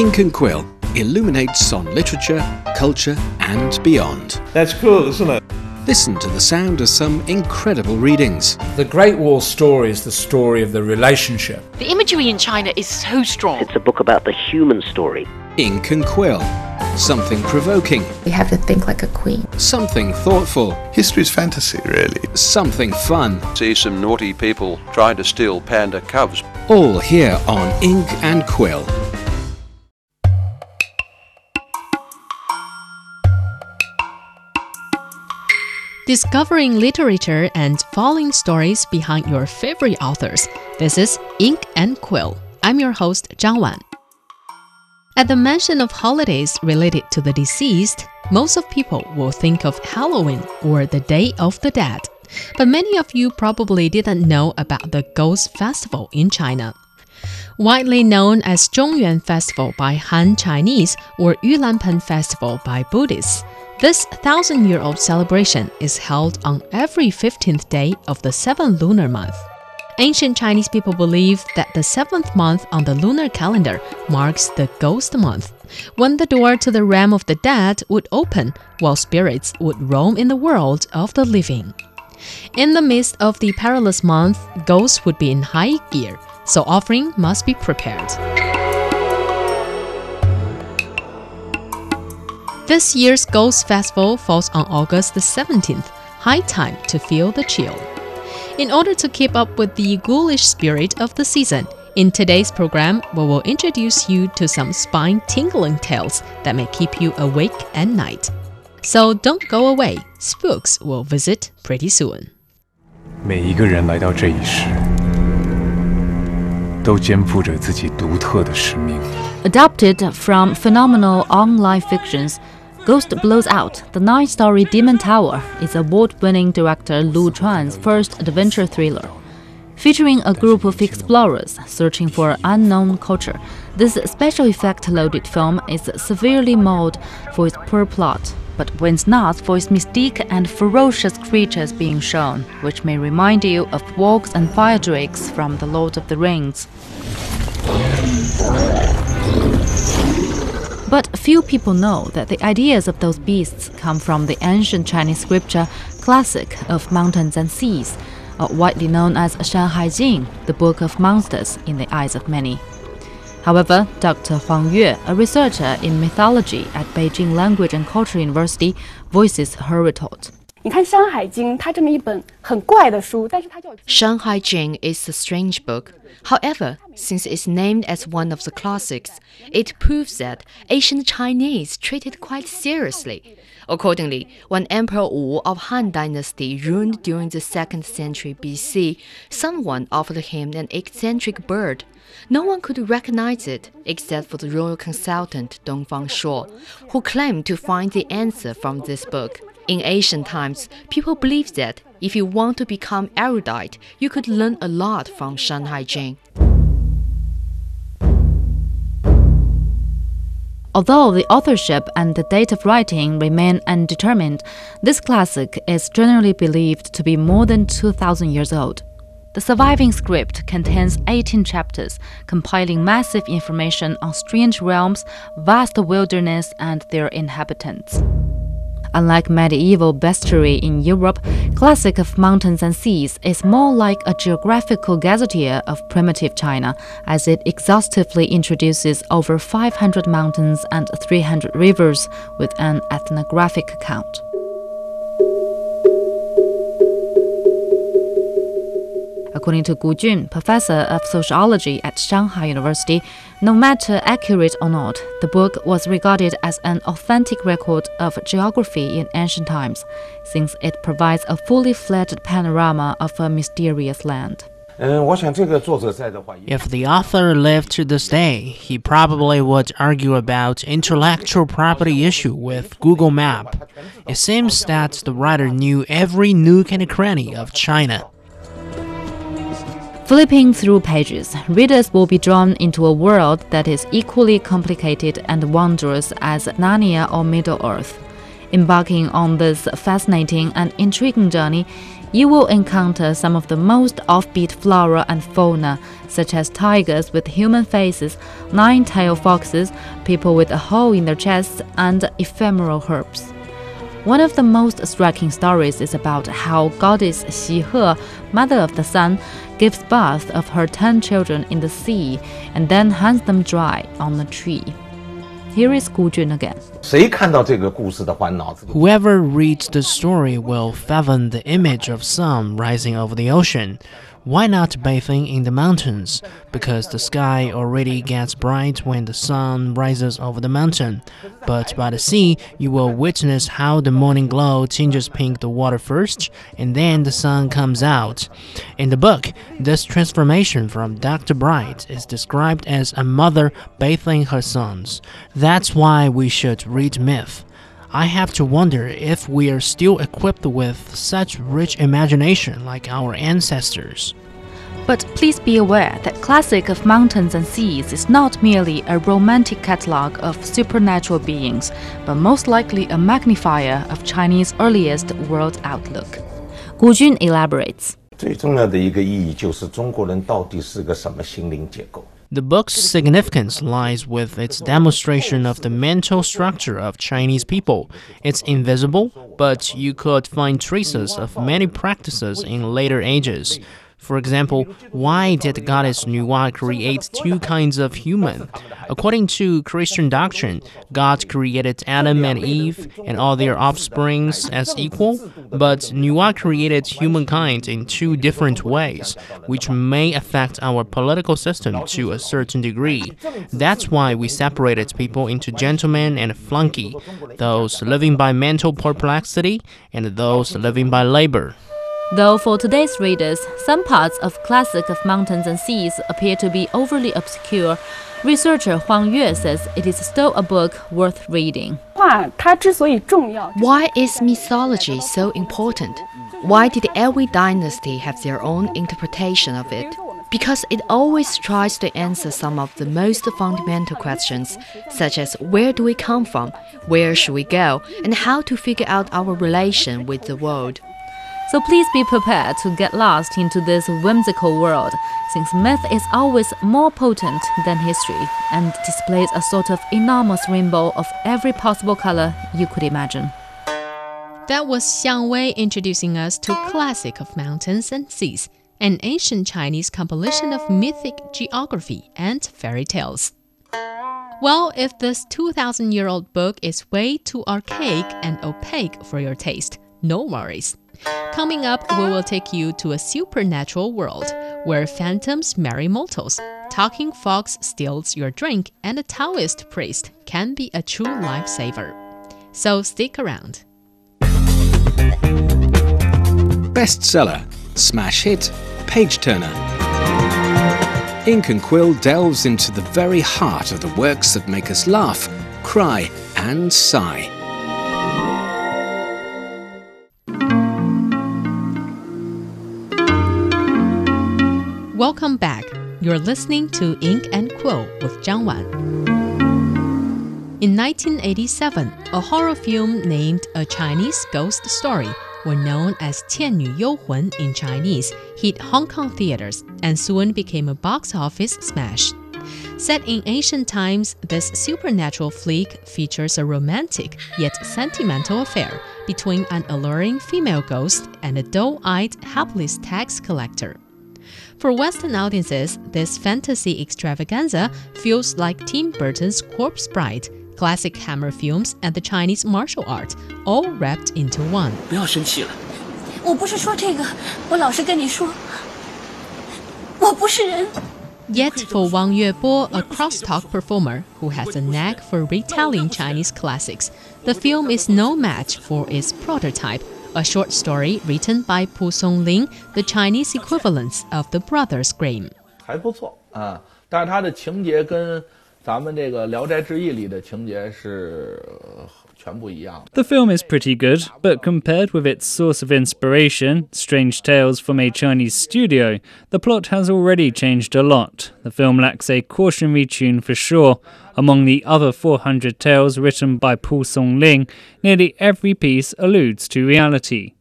Ink and Quill illuminates on literature, culture, and beyond. That's cool, isn't it? Listen to the sound of some incredible readings. The Great Wall story is the story of the relationship. The imagery in China is so strong. It's a book about the human story. Ink and Quill. Something provoking, You have to think like a queen. something thoughtful, History's fantasy, really. something fun. see some naughty people trying to steal panda cubs. All here on Ink and Quill. Discovering literature and following stories behind your favorite authors. This is Ink and Quill. I'm your host, Zhang Wan. At the mention of holidays related to the deceased, most of people will think of Halloween or the Day of the Dead. But many of you probably didn't know about the Ghost Festival in China. Widely known as Zhongyuan Festival by Han Chinese or Yulanpen Festival by Buddhists, this thousand year old celebration is held on every 15th day of the seventh lunar month. Ancient Chinese people believed that the seventh month on the lunar calendar marks the ghost month, when the door to the realm of the dead would open while spirits would roam in the world of the living. In the midst of the perilous month, ghosts would be in high gear, so offering must be prepared. This year's Ghost Festival falls on August the 17th, high time to feel the chill. In order to keep up with the ghoulish spirit of the season, in today's program, we will introduce you to some spine tingling tales that may keep you awake at night. So don't go away, spooks will visit pretty soon. 每一个人来到这一世，都肩负着自己独特的使命。 Adapted from phenomenal online fictions, Ghost Blows Out, the nine story Demon Tower is award winning director Lu Chuan's first adventure thriller. Featuring a group of explorers searching for unknown culture, this special effect loaded film is severely mauled for its poor plot, but wins not for its mystique and ferocious creatures being shown, which may remind you of wargs and fire drakes from The Lord of the Rings. But few people know that the ideas of those beasts come from the ancient Chinese scripture classic of mountains and seas, uh, widely known as Shanhai Jing, the book of monsters in the eyes of many. However, Dr. Huang Yue, a researcher in mythology at Beijing Language and Culture University, voices her retort. 你看《山海经》，它这么一本很怪的书，但是它叫 Shanghai Jing is a strange book. However, since it's named as one of the classics, it proves that ancient Chinese treated quite seriously. Accordingly, when Emperor Wu of Han Dynasty ruled during the 2nd century BC, someone offered him an eccentric bird. No one could recognize it except for the royal consultant Dongfang Shuo, who claimed to find the answer from this book. In ancient times, people believed that if you want to become erudite, you could learn a lot from Shanhai Jing. Although the authorship and the date of writing remain undetermined, this classic is generally believed to be more than 2,000 years old. The surviving script contains 18 chapters, compiling massive information on strange realms, vast wilderness, and their inhabitants. Unlike medieval bestiary in Europe, Classic of Mountains and Seas is more like a geographical gazetteer of primitive China, as it exhaustively introduces over 500 mountains and 300 rivers with an ethnographic account. According to Gu Jun, professor of sociology at Shanghai University, no matter accurate or not, the book was regarded as an authentic record of geography in ancient times, since it provides a fully fledged panorama of a mysterious land. Uh, if the author lived to this day, he probably would argue about intellectual property issue with Google Map. It seems that the writer knew every nook and cranny of China. Flipping through pages, readers will be drawn into a world that is equally complicated and wondrous as Narnia or Middle Earth. Embarking on this fascinating and intriguing journey, you will encounter some of the most offbeat flora and fauna, such as tigers with human faces, nine tailed foxes, people with a hole in their chests, and ephemeral herbs. One of the most striking stories is about how goddess Xi He, mother of the sun, gives birth of her ten children in the sea and then hangs them dry on a tree. Here is Gu Jun again. Whoever reads the story will fathom the image of sun rising over the ocean. Why not bathing in the mountains? Because the sky already gets bright when the sun rises over the mountain. But by the sea, you will witness how the morning glow changes pink the water first, and then the sun comes out. In the book, this transformation from dark to bright is described as a mother bathing her sons. That's why we should read myth. I have to wonder if we are still equipped with such rich imagination like our ancestors. But please be aware that Classic of Mountains and Seas is not merely a romantic catalogue of supernatural beings, but most likely a magnifier of Chinese earliest world outlook. Gu Jun elaborates. 最重要的一个意义就是中国人到底是个什么心灵结构。 The book's significance lies with its demonstration of the mental structure of Chinese people. It's invisible, but you could find traces of many practices in later ages. For example, why did goddess Nuwa create two kinds of human? According to Christian doctrine, God created Adam and Eve and all their offsprings as equal, but Nuwa created humankind in two different ways, which may affect our political system to a certain degree. That's why we separated people into gentlemen and flunky, those living by mental perplexity and those living by labor. Though for today's readers, some parts of Classic of Mountains and Seas appear to be overly obscure, researcher Huang Yue says it is still a book worth reading. Why is mythology so important? Why did every dynasty have their own interpretation of it? Because it always tries to answer some of the most fundamental questions, such as where do we come from, where should we go, and how to figure out our relation with the world. So please be prepared to get lost into this whimsical world, since myth is always more potent than history and displays a sort of enormous rainbow of every possible color you could imagine. That was Xiang Wei introducing us to Classic of Mountains and Seas, an ancient Chinese compilation of mythic geography and fairy tales. Well, if this 2,000 year old book is way too archaic and opaque for your taste, no worries. Coming up, we will take you to a supernatural world where phantoms marry mortals, talking fox steals your drink, and a Taoist priest can be a true lifesaver. So stick around. Bestseller, smash hit, page turner. Ink and Quill delves into the very heart of the works that make us laugh, cry, and sigh. Welcome back. You're listening to Ink and Quill with Zhang Wan. In 1987, a horror film named A Chinese Ghost Story, or known as 倩女幽魂in Chinese, hit Hong Kong theaters and soon became a box office smash. Set in ancient times, this supernatural flick features a romantic yet sentimental affair between an alluring female ghost and a dull-eyed, hapless tax collector. For Western audiences, this fantasy extravaganza feels like Tim Burton's Corpse Bride, classic Hammer films, and the Chinese martial art, all wrapped into one. 不要生气了。我不是说这个，我老实跟你说，我不是人。 Yet for Wang Yuebo, a crosstalk performer who has a knack for retelling Chinese classics, the film is no match for its prototype, a short story written by Pu Songling, the Chinese equivalent of the Brothers Grimm. 还不错啊，但是它的情节跟 咱们这个《聊斋志异》里的情节是全不一样。 the film is pretty good, but compared with its source of inspiration, Strange Tales from a Chinese studio, the plot has already changed a lot. The film lacks a cautionary tune for sure. Among the other 400 tales written by Pu Songling, nearly every piece alludes to reality.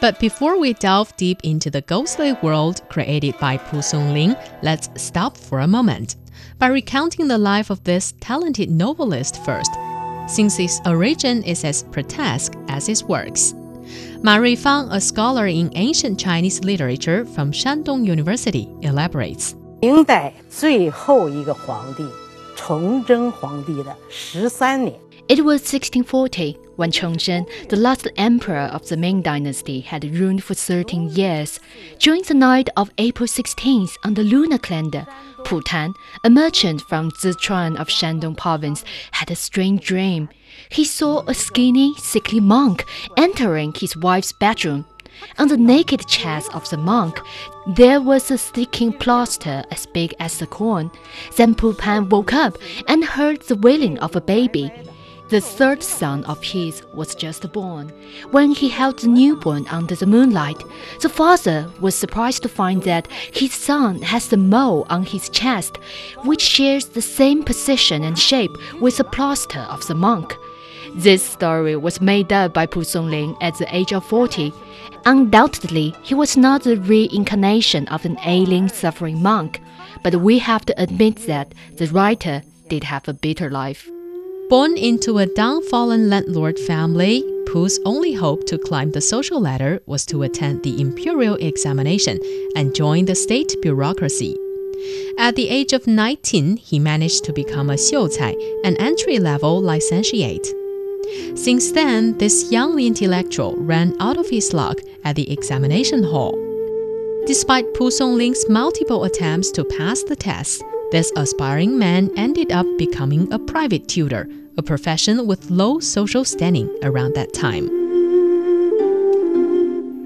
But before we delve deep into the ghostly world created by Pu Songling, let's stop for a moment by recounting the life of this talented novelist first, since his origin is as grotesque as his works. Ma Ruifang, a scholar in ancient Chinese literature from Shandong University, elaborates. 明代最后一个皇帝崇祯皇帝的十三年。 it was 1640 when Chongzhen, the last emperor of the Ming Dynasty, had ruled for 13 years. During the night of April 16th on the lunar calendar, Pu Pan, a merchant from Zichuan of Shandong province, had a strange dream. He saw a skinny, sickly monk entering his wife's bedroom. On the naked chest of the monk, there was a sticking plaster as big as the corn. Then Pu Pan woke up and heard the wailing of a baby. The third son of his was just born. When he held the newborn under the moonlight, the father was surprised to find that his son has the mole on his chest, which shares the same position and shape with the plaster of the monk. This story was made up by Pu Songling at the age of 40. Undoubtedly, he was not the reincarnation of an ailing, suffering monk, but we have to admit that the writer did have a bitter life. Born into a downfallen landlord family, Pu's only hope to climb the social ladder was to attend the imperial examination and join the state bureaucracy. At the age of 19, he managed to become a xiucai, an entry level licentiate. Since then, this young intellectual ran out of his luck at the examination hall. Despite Pu Songling's multiple attempts to pass the test, this aspiring man ended up becoming a private tutor, a profession with low social standing around that time.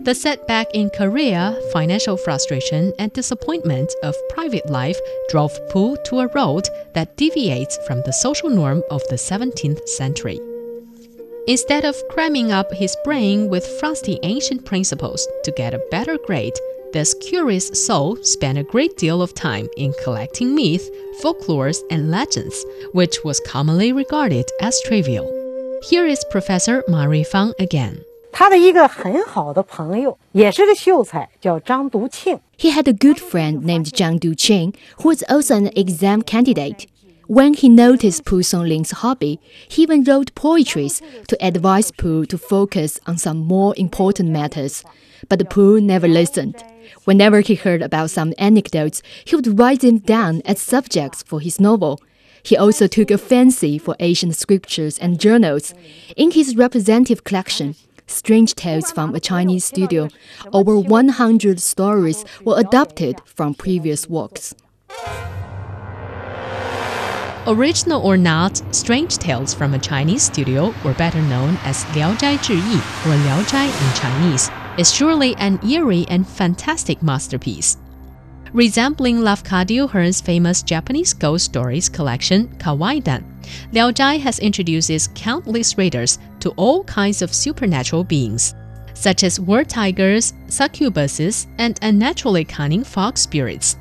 The setback in career, financial frustration, and disappointment of private life drove Pu to a road that deviates from the social norm of the 17th century. Instead of cramming up his brain with frosty ancient principles to get a better grade, this curious soul spent a great deal of time in collecting myths, folklores, and legends, which was commonly regarded as trivial. Here is Professor Ma Fang again. He had a good friend named Zhang Duqing, who was also an exam candidate. When he noticed Pu Songling's hobby, he even wrote poetries to advise Pu to focus on some more important matters. But Pu never listened. Whenever he heard about some anecdotes, he would write them down as subjects for his novel. He also took a fancy for ancient scriptures and journals. In his representative collection, Strange Tales from a Chinese Studio, over 100 stories were adapted from previous works. Original or not, Strange Tales from a Chinese studio, or better known as Liao Zhai Zhi Yi or Liao Zhai in Chinese, is surely an eerie and fantastic masterpiece. Resembling Lafcadio Hearn's famous Japanese ghost stories collection, Kwaidan, Liao Zhai has introduced its countless readers to all kinds of supernatural beings, such as war tigers, succubuses, and unnaturally cunning fox spirits.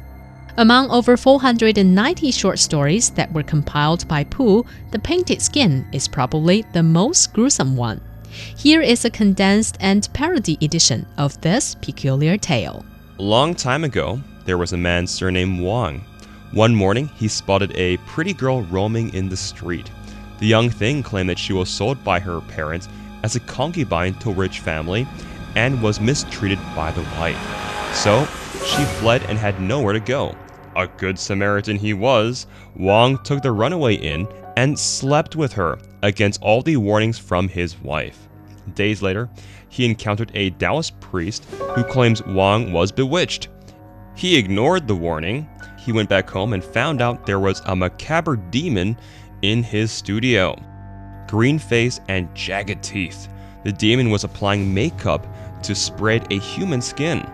Among over 490 short stories that were compiled by Pu, The Painted Skin is probably the most gruesome one. Here is a condensed and parody edition of this peculiar tale. A long time ago, there was a man surnamed Wang. One morning, he spotted a pretty girl roaming in the street. The young thing claimed that she was sold by her parents as a concubine to a rich family and was mistreated by the wife. So, she fled and had nowhere to go. A good Samaritan he was, Wang took the runaway in and slept with her against all the warnings from his wife. Days later, he encountered a Taoist priest who claims Wang was bewitched. He ignored the warning. He went back home and found out there was a macabre demon in his studio. Green face and jagged teeth. The demon was applying makeup to spread a human skin.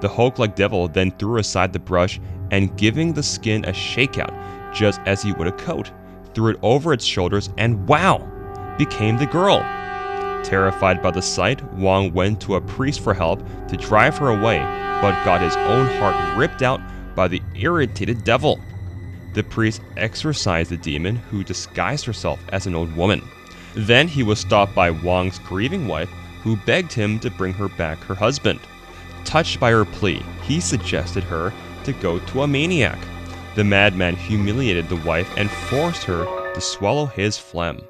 The Hulk like devil then threw aside the brush and, giving the skin a shakeout, just as he would a coat, threw it over its shoulders, and wow, became the girl. Terrified by the sight, Wang went to a priest for help to drive her away, but got his own heart ripped out by the irritated devil. The priest exorcised the demon, who disguised herself as an old woman. Then he was stopped by Wang's grieving wife, who begged him to bring her back her husband. Touched by her plea, he suggested her to go to a maniac. The madman humiliated the wife and forced her to swallow his phlegm.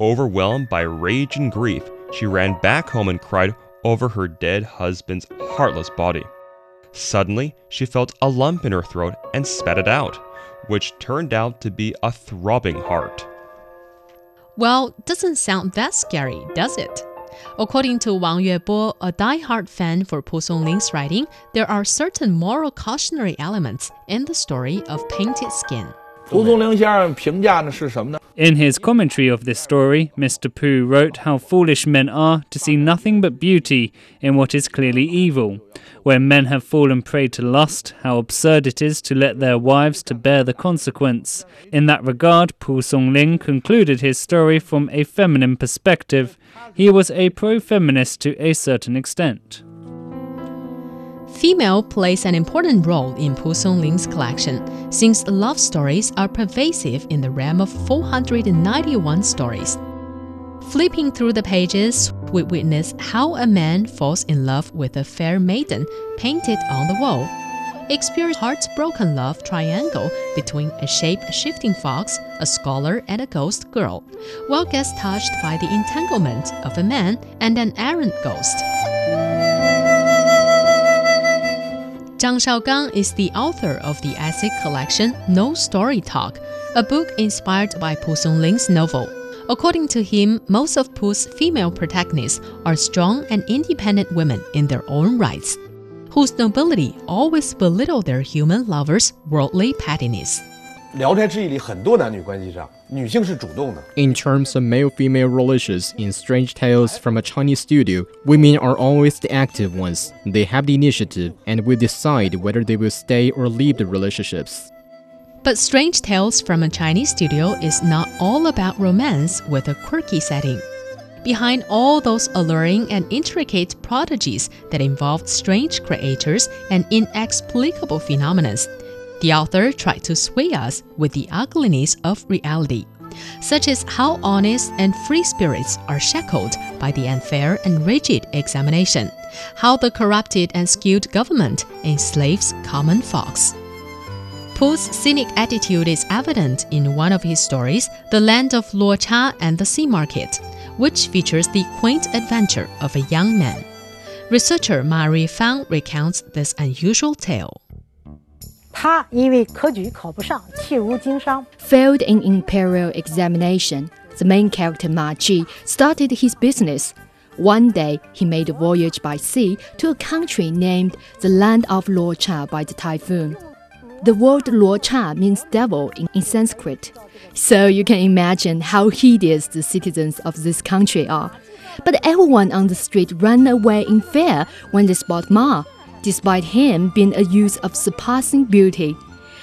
Overwhelmed by rage and grief, she ran back home and cried over her dead husband's heartless body. Suddenly, she felt a lump in her throat and spat it out, which turned out to be a throbbing heart. Well, doesn't sound that scary, does it? According to Wang Yuebo, a die-hard fan for Pu Songling's writing, there are certain moral cautionary elements in the story of Painted Skin. In his commentary of this story, Mr. Pu wrote how foolish men are to see nothing but beauty in what is clearly evil. When men have fallen prey to lust, how absurd it is to let their wives to bear the consequence. In that regard, Pu Songling concluded his story from a feminine perspective, he was a pro-feminist to a certain extent. Female plays an important role in Pu Songling's collection, since love stories are pervasive in the realm of 491 stories. Flipping through the pages, we witness how a man falls in love with a fair maiden painted on the wall, experience heartbroken love triangle between a shape-shifting fox, a scholar, and a ghost girl, while gets touched by the entanglement of a man and an errant ghost. Zhang Shaogang is the author of the essay collection No Story Talk, a book inspired by Pu Songling's novel. According to him, most of Pu's female protagonists are strong and independent women in their own rights, whose nobility always belittle their human lovers' worldly pettiness. In terms of male female relations in Strange Tales from a Chinese studio, women are always the active ones. They have the initiative and will decide whether they will stay or leave the relationships. But Strange Tales from a Chinese Studio is not all about romance with a quirky setting. Behind all those alluring and intricate prodigies that involve strange creatures and inexplicable phenomena, the author tried to sway us with the ugliness of reality, such as how honest and free spirits are shackled by the unfair and rigid examination, how the corrupted and skewed government enslaves common folks. Pu's cynic attitude is evident in one of his stories, The Land of Luo Cha and the Sea Market, which features the quaint adventure of a young man. Researcher Ma Ruifang recounts this unusual tale. Failed in imperial examination, the main character Ma Ji started his business. One day, he made a voyage by sea to a country named the Land of Luo Cha by the typhoon. The word Luo Cha means devil in, in Sanskrit, so you can imagine how hideous the citizens of this country are. But everyone on the street ran away in fear when they spot Ma, despite him being a youth of surpassing beauty.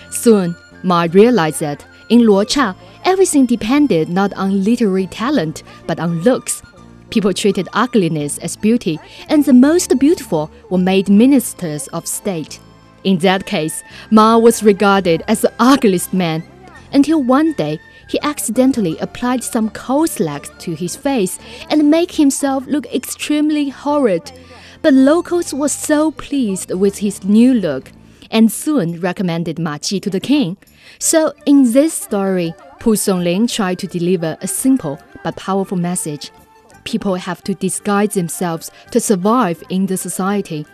Soon, Ma realized that in Luo Cha, everything depended not on literary talent but on looks. People treated ugliness as beauty, and the most beautiful were made ministers of state. In that case, Ma was regarded as the ugliest man, until one day he accidentally applied some coal slag to his face and made himself look extremely horrid. But locals were so pleased with his new look and soon recommended Ma Ji to the king. So in this story, Pu Songling tried to deliver a simple but powerful message. People have to disguise themselves to survive in the society.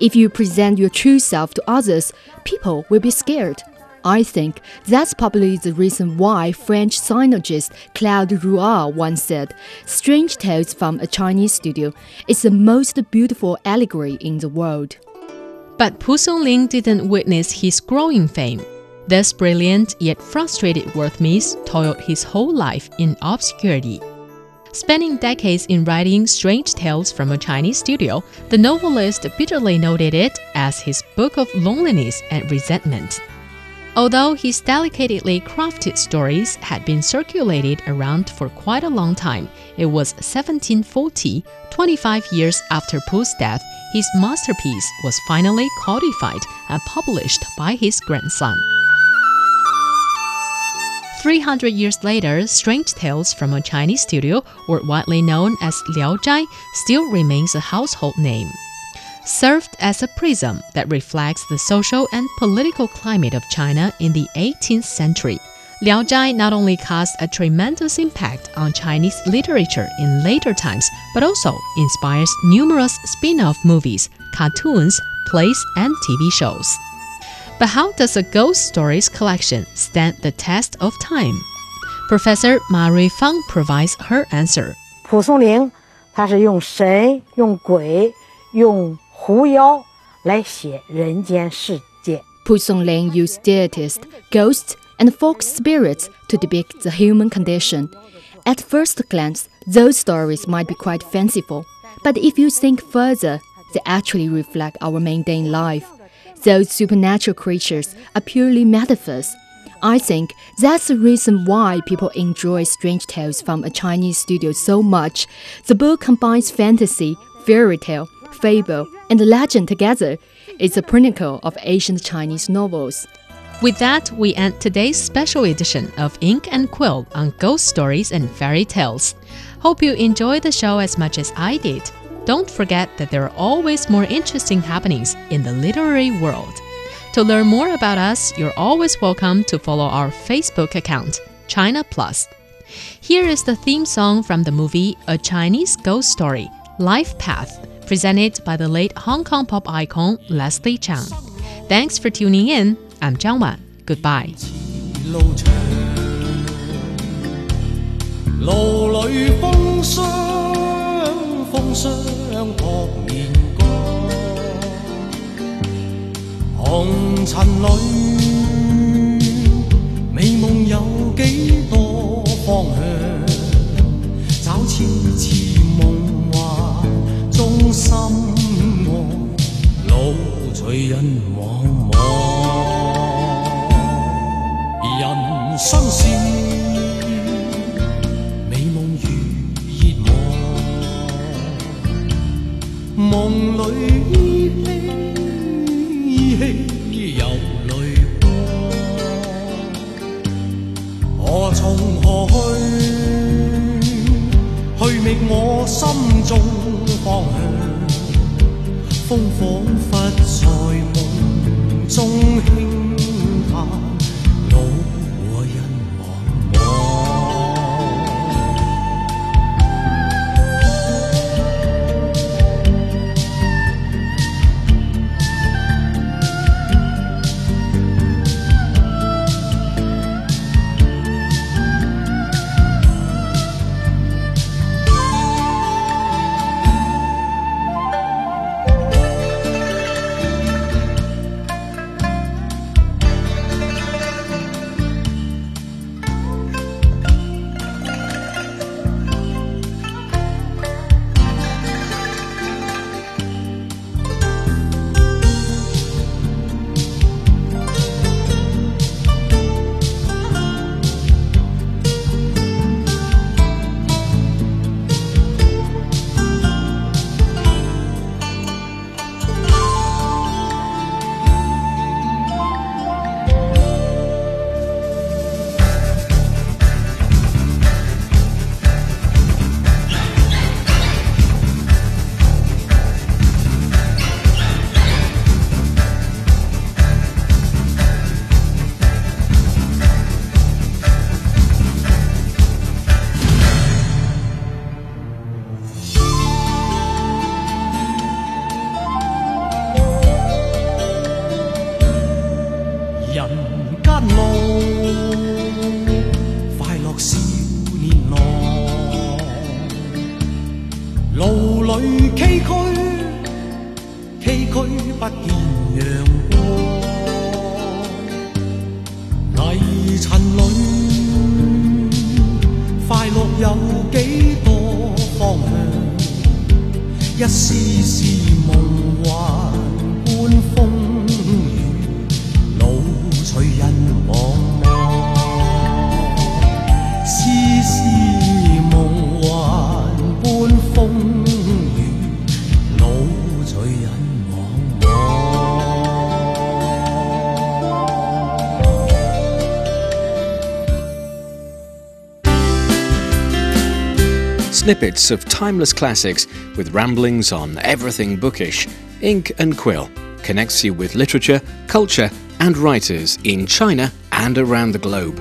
If you present your true self to others, people will be scared. I think that's probably the reason why French sinologist Claude Rouard once said, Strange Tales from a Chinese Studio is the most beautiful allegory in the world. But Pu Songling didn't witness his growing fame. This brilliant yet frustrated wordsmith toiled his whole life in obscurity. Spending decades in writing strange tales from a Chinese studio, the novelist bitterly noted it as his book of loneliness and resentment. Although his delicately crafted stories had been circulated around for quite a long time, it was 1740, 25 years after Pu's death, his masterpiece was finally codified and published by his grandson. 300 years later, Strange Tales from a Chinese Studio, or widely known as Liao Zhai, still remains a household name served as a prism that reflects the social and political climate of China in the 18th century. Liao Zhai not only caused a tremendous impact on Chinese literature in later times, but also inspires numerous spin off movies, cartoons, plays, and TV shows. But how does a ghost stories collection stand the test of time? Professor Ma Ruifang provides her answer. 蒲松龄，他是用神、用鬼、用狐妖来写人间世界。Pu Songling used deities, ghosts, and folk spirits to depict the human condition. At first glance, those stories might be quite fanciful, but if you think further, they actually reflect our mundane life. Those supernatural creatures are purely metaphors. I think that's the reason why people enjoy Strange Tales from a Chinese studio so much. The book combines fantasy, fairy tale, fable, and legend together. It's a pinnacle of ancient Chinese novels. With that, we end today's special edition of Ink and Quill on ghost stories and fairy tales. Hope you enjoyed the show as much as I did. Don't forget that there are always more interesting happenings in the literary world. To learn more about us, you're always welcome to follow our Facebook account, China Plus. Here is the theme song from the movie A Chinese Ghost Story Life Path, presented by the late Hong Kong pop icon Leslie Cheung. Thanks for tuning in. I'm Zhang Wan. Goodbye. 路里风霜，风霜。撲面光，紅塵裏，美梦有几多方向？找次次梦幻中心愛，路隨人茫茫，人生是。有几多方向？一丝丝梦幻 Snippets of timeless classics with ramblings on everything bookish. Ink and Quill connects you with literature, culture, and writers in China and around the globe.